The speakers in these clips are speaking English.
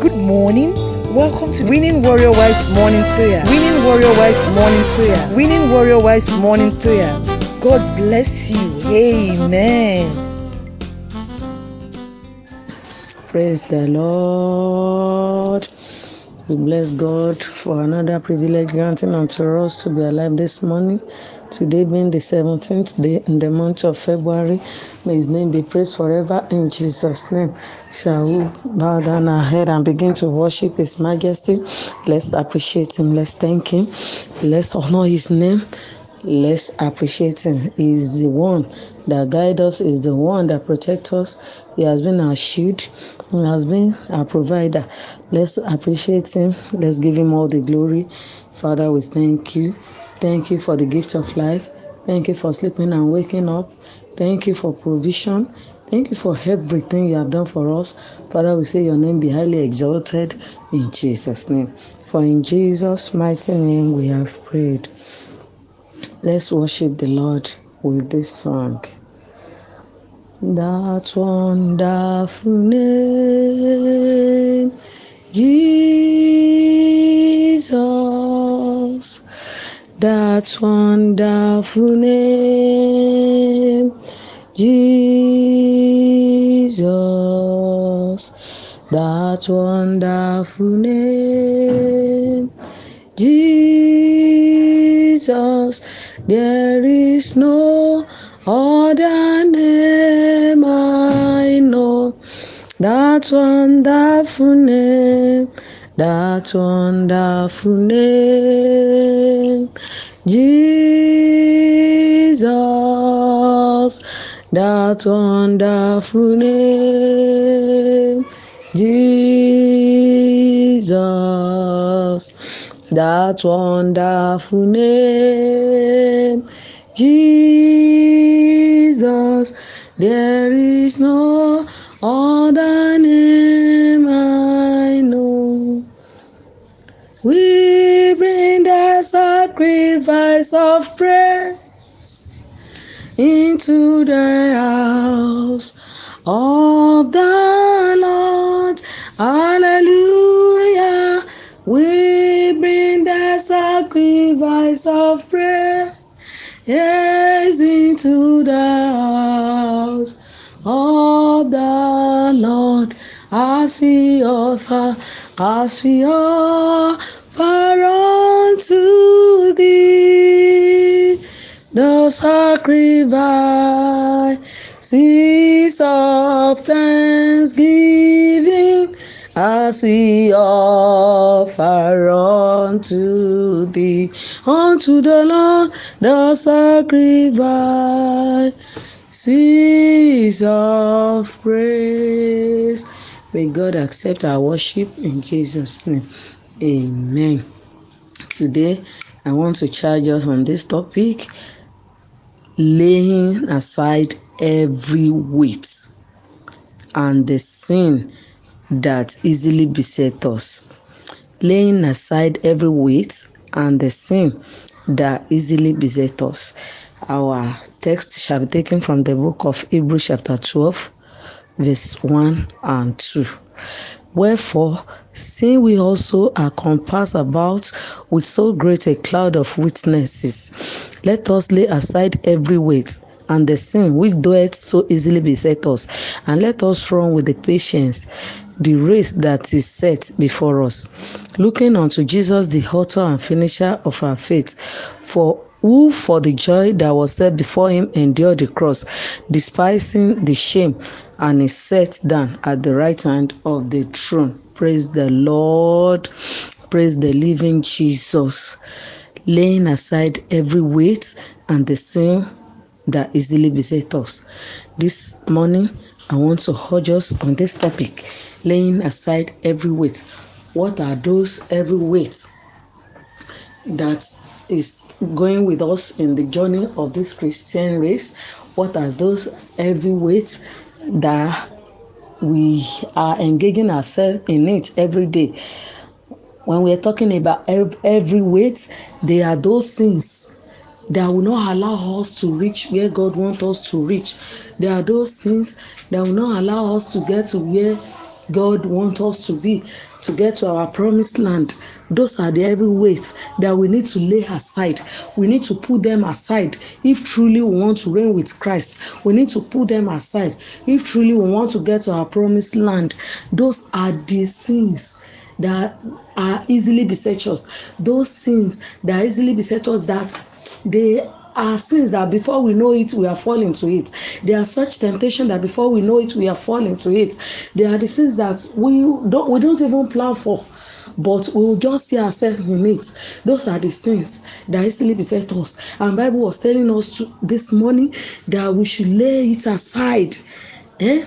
Good morning. Welcome to Winning Warrior Wise Morning Prayer. Winning Warrior Wise Morning Prayer. Winning Warrior Wise Morning Prayer. God bless you. Amen. Praise the Lord. We bless God for another privilege granting unto us to be alive this morning. Today being the 17th day in the month of February. May his name be praised forever in Jesus' name. Shall we bow down our head and begin to worship his majesty? Let's appreciate him. Let's thank him. Let's honor his name. Let's appreciate him. Is the one that guides us, is the one that protects us. He has been our shield. He has been our provider. Let's appreciate him. Let's give him all the glory. Father, we thank you. Thank you for the gift of life. Thank you for sleeping and waking up. Thank you for provision. Thank you for everything you have done for us. Father, we say your name be highly exalted in Jesus' name. For in Jesus' mighty name we have prayed. Let's worship the Lord with this song. That wonderful name, Jesus. That wonderful name, Jesus. That wonderful name, Jesus. There is no other name I know. That wonderful name, that wonderful name, Jesus. That wonderful name, Jesus. That wonderful name, Jesus. There is no sacrifice of praise into the house of the Lord. Hallelujah. We bring the sacrifice of praise into the house of the Lord as we offer, as we offer unto thee the sacrifices of thanksgiving as we offer unto thee, unto the Lord the sacrifices of praise. May God accept our worship in Jesus' name. Amen. Today, I want to charge us on this topic laying aside every weight and the sin that easily beset us. Laying aside every weight and the sin that easily beset us. Our text shall be taken from the book of Hebrews, chapter 12, verse 1 and 2. Wherefore, seeing we also are compassed about with so great a cloud of witnesses, let us lay aside every weight and the sin which doeth so easily beset us, and let us run with the patience the race that is set before us, looking unto Jesus, the author and finisher of our faith, for who for the joy that was set before him endured the cross, despising the shame, and is set down at the right hand of the throne. Praise the Lord. Praise the living Jesus. Laying aside every weight and the sin that easily beset us. This morning, I want to urge us on this topic laying aside every weight. What are those every weight that is going with us in the journey of this Christian race? What are those heavy weights that we are engaging ourselves in it every day? When we are talking about every weight, they are those things that will not allow us to reach where God wants us to reach. There are those things that will not allow us to get to where God wants us to be to get to our promised land. Those are the heavy weights that we need to lay aside. We need to put them aside if truly we want to reign with Christ. We need to put them aside if truly we want to get to our promised land. Those are the sins that are easily beset us. Those sins that easily beset us that they are sins that before we know it, we are falling to it. There are such temptation that before we know it, we are falling to it. There are the sins that we don't we don't even plan for, but we will just see ourselves in it. Those are the sins that easily beset us. And Bible was telling us to, this morning that we should lay it aside. Eh?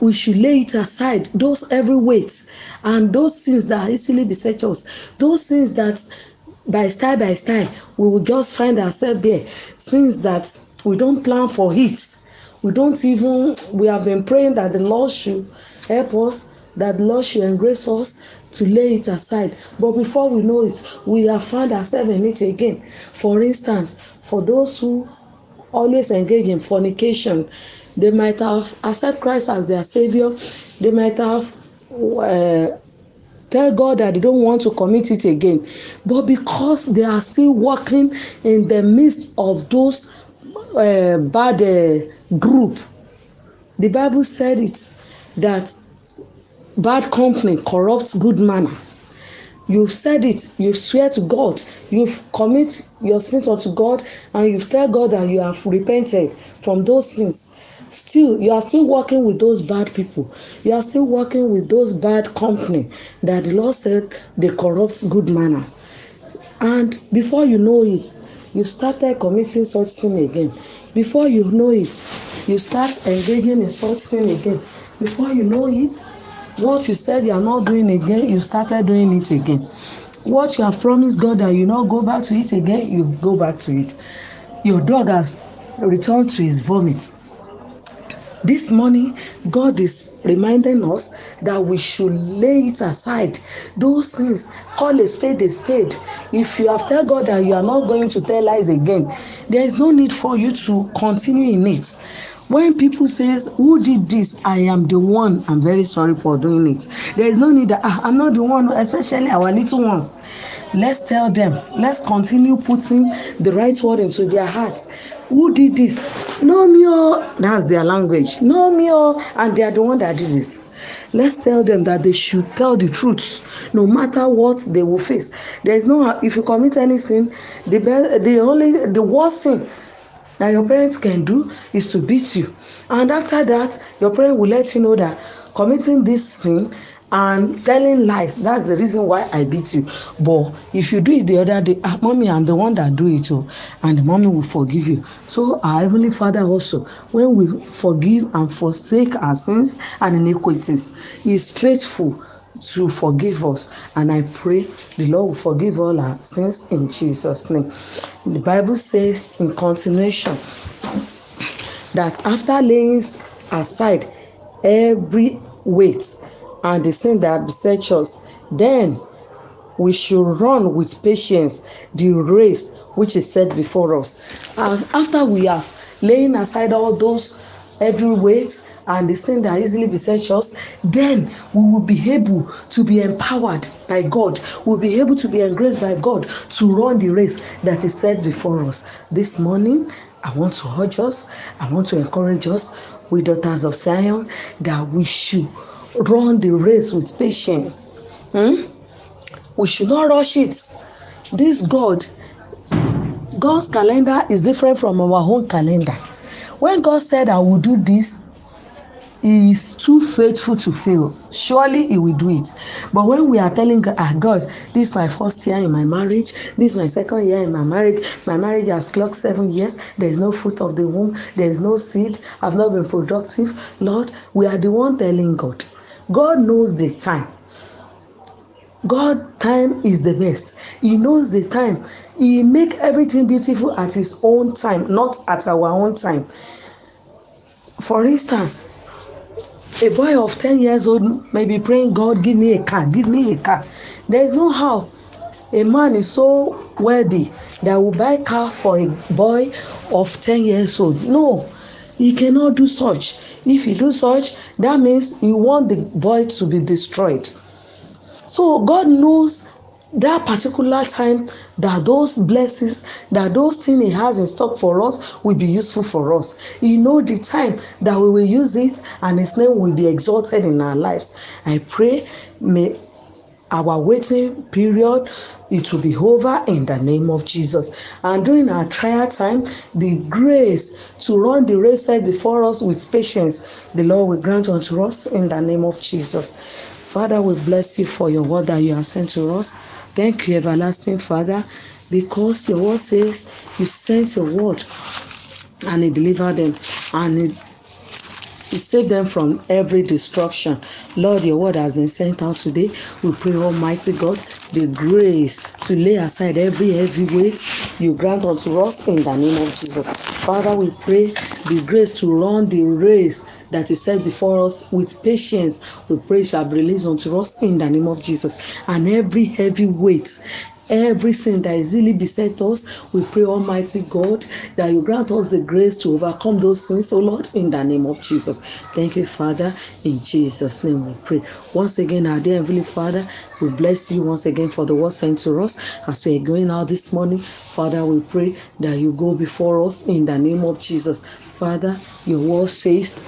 We should lay it aside. Those every weight and those sins that easily beset us. Those sins that by style by style we will just find ourselves there. Since that we don't plan for it. We don't even we have been praying that the lord should help us that the lord should embrace us to lay it aside. But before we know it we have found ourselves in it again. For instance for those who always engage in fornication they might have accept christ as their savior. They might have uh, tell God that they don't want to commit it again. But because they are still working in the midst of those uh, bad uh, group, the Bible said it that bad company corrupts good manners. You've said it, you swear to God, you've commit your sins unto God, and you've tell God that you have repented from those sins still you are still working with those bad people. You are still working with those bad company that the lord said they corrupt good manners. And before you know it you started committing such sin again. Before you know it you start engaging in such sin again. Before you know it what you said you are not doing again you started doing it again. What you have promised god that you not go back to it again you go back to it. Your dog has returned to his vomit this morning god is reminding us that we should lay it aside. Those things call a spade a spade. If you have tell god that you are not going to tell lies again there is no need for you to continue in it. When people says who did this? I am the one. I'm very sorry for doing it. There is no need that ah i'm not the one especially our little ones. Let's tell them. Let's continue putting the right word into their hearts who did this? No me oh that's their language. No me oh and they are the one that did this. Let's tell them that they should tell the truth no matter what they will face. There is no if you commit any sin the best the only the worst thing that your parents can do is to beat you. And after that your parent will let you know that committing this sin and telling lies. That's the reason why i beat you. But if you do it the other day ah mommy i'm the one that do it o and the mommy will forgive you. So our heavenly father also when we forgive and forsake our sins and iniquities he is faithful to forgive us. And i pray the lord will forgive all our sins in jesus name. The bible says in continuation that after laying aside every weight and the sin that besets us then we should run with patience the race which is set before us. And after we are laying aside all those every weight and the sin that easily besets us then we will be able to be empowered by god. We will be able to be engraced by god to run the race that is set before us. This morning i want to urge us i want to encourage us we daughters of zion that we should run the race with patience. Hmm? we should not rush it. This god god's calendar is different from our own calendar. When god said i will do this he is too faithful to fail. Surely he will do it. But when we are telling god ah god this is my first year in my marriage. This is my second year in my marriage. My marriage has clocked seven years. There is no fruit of the womb. There is no seed. I have not been productive. Lord we are the one telling god god knows the time. God time is the best. He knows the time. He make everything beautiful at his own time not at our own time. For instance a boy of ten years old may be praying god give me a car give me a car. There is no how. A man is so wealthy that will buy car for a boy of ten years old. No he cannot do such if you do such that means you want the boy to be destroyed. So god knows that particular time that those blessings that those things he has in stock for us will be useful for us. You know the time that we will use it and his name will be exalted in our lives. I pray may our waiting period it will be over in the name of jesus. And during our trial time the grace to run the race set before us with patience the lord will grant unto us in the name of jesus. Father we bless you for your word that you have sent to us. Thank you everlasting father because your word says you sent your word and it delivered them. And it Save them from every destruction. Lord, your word has been sent out today. We pray, Almighty God, the grace to lay aside every heavy weight you grant unto us in the name of Jesus. Father, we pray the grace to run the race that is set before us with patience. We pray shall be released unto us in the name of Jesus. And every heavy weight every sin that easily beset us. We pray, Almighty God, that you grant us the grace to overcome those sins, O Lord, in the name of Jesus. Thank you, Father. In Jesus' name we pray. Once again, our dear Heavenly Father, we bless you once again for the word sent to us as we are going out this morning. Father, we pray that you go before us in the name of Jesus. Father, your word says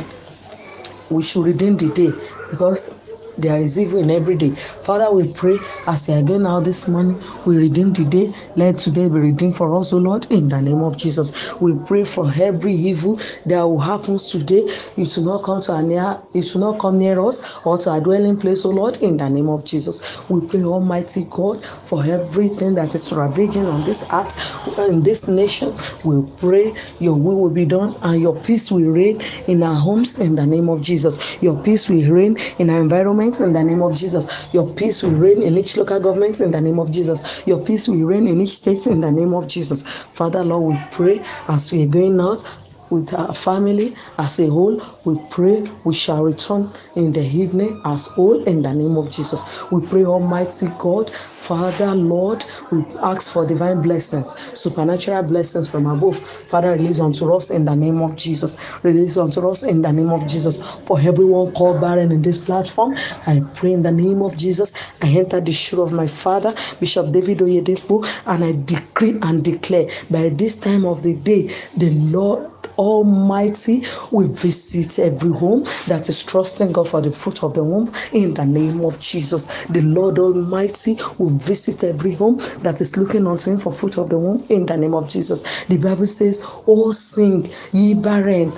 we should redeem the day because there is evil in every day. Father, we pray as we are going out this morning, we redeem today. Let today be redeemed for us, O Lord, in the name of Jesus. We pray for every evil that will happen today. It will not come to near, it will not come near us or to our dwelling place, O Lord, in the name of Jesus. We pray, Almighty God, for everything that is ravaging on this earth, in this nation. We pray your will will be done and your peace will reign in our homes in the name of Jesus. Your peace will reign in our environment in the name of Jesus. Your peace will reign in each local government in the name of Jesus. Your peace will reign in each state in the name of Jesus. Father, Lord, we pray as we are going out with our family as a whole. We pray we shall return in the evening as whole in the name of Jesus. We pray, Almighty God, Father, Lord, we ask for divine blessings, supernatural blessings from above. Father, release unto us in the name of Jesus. Release unto us in the name of Jesus. For everyone called barren in this platform, I pray in the name of Jesus. I enter the shoe of my father, Bishop David Oyedepo, and I decree and declare by this time of the day, the Lord Almighty will visit every home that is trusting God for the fruit of the womb in the name of Jesus. The Lord Almighty will visit every home that is looking unto Him for fruit of the womb in the name of Jesus. The Bible says, Oh, sing ye barren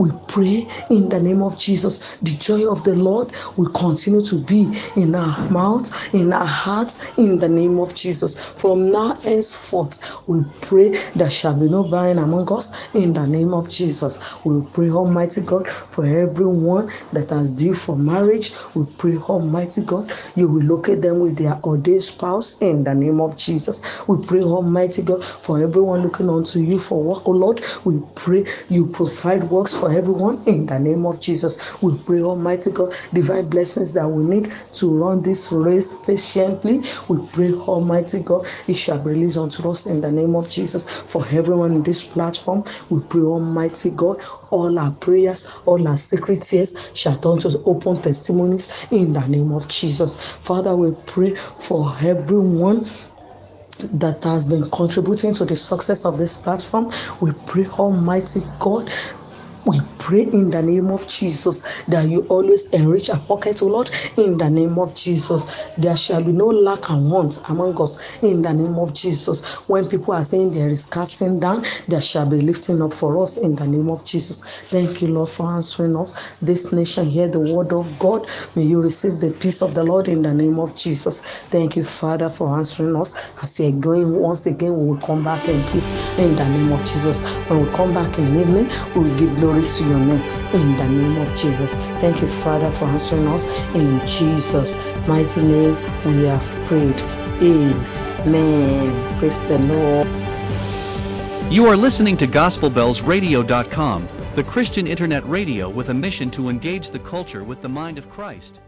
we pray in the name of Jesus. The joy of the Lord will continue to be in our mouth, in our hearts, in the name of Jesus. From now henceforth, we pray there shall be no barren among us in the name of Jesus. We pray, Almighty God, for everyone that has due for marriage. We pray, Almighty God, you will locate them with their ordained spouse in the name of Jesus. We pray, Almighty God, for everyone looking unto you for work, oh Lord. We pray you provide works for everyone in the name of Jesus. We pray, Almighty God, divine blessings that we need to run this race patiently. We pray, Almighty God, it shall be released unto us in the name of Jesus. For everyone in this platform, we pray, Almighty God, all our prayers, all our secret tears shall turn to open testimonies in the name of Jesus. Father, we pray for everyone that has been contributing to the success of this platform. We pray, Almighty God, we pray in the name of Jesus that you always enrich our pocket, O Lord, in the name of Jesus. There shall be no lack and want among us in the name of Jesus. When people are saying there is casting down, there shall be lifting up for us in the name of Jesus. Thank you, Lord, for answering us. This nation hear the word of God. May you receive the peace of the Lord in the name of Jesus. Thank you, Father, for answering us. As we are going once again, we will come back in peace in the name of Jesus. When we come back in evening, we will give glory to your name in the name of Jesus. Thank you, Father, for answering us. In Jesus' mighty name, we have prayed. Amen. Praise the Lord. You are listening to GospelBellsRadio.com, the Christian internet radio with a mission to engage the culture with the mind of Christ.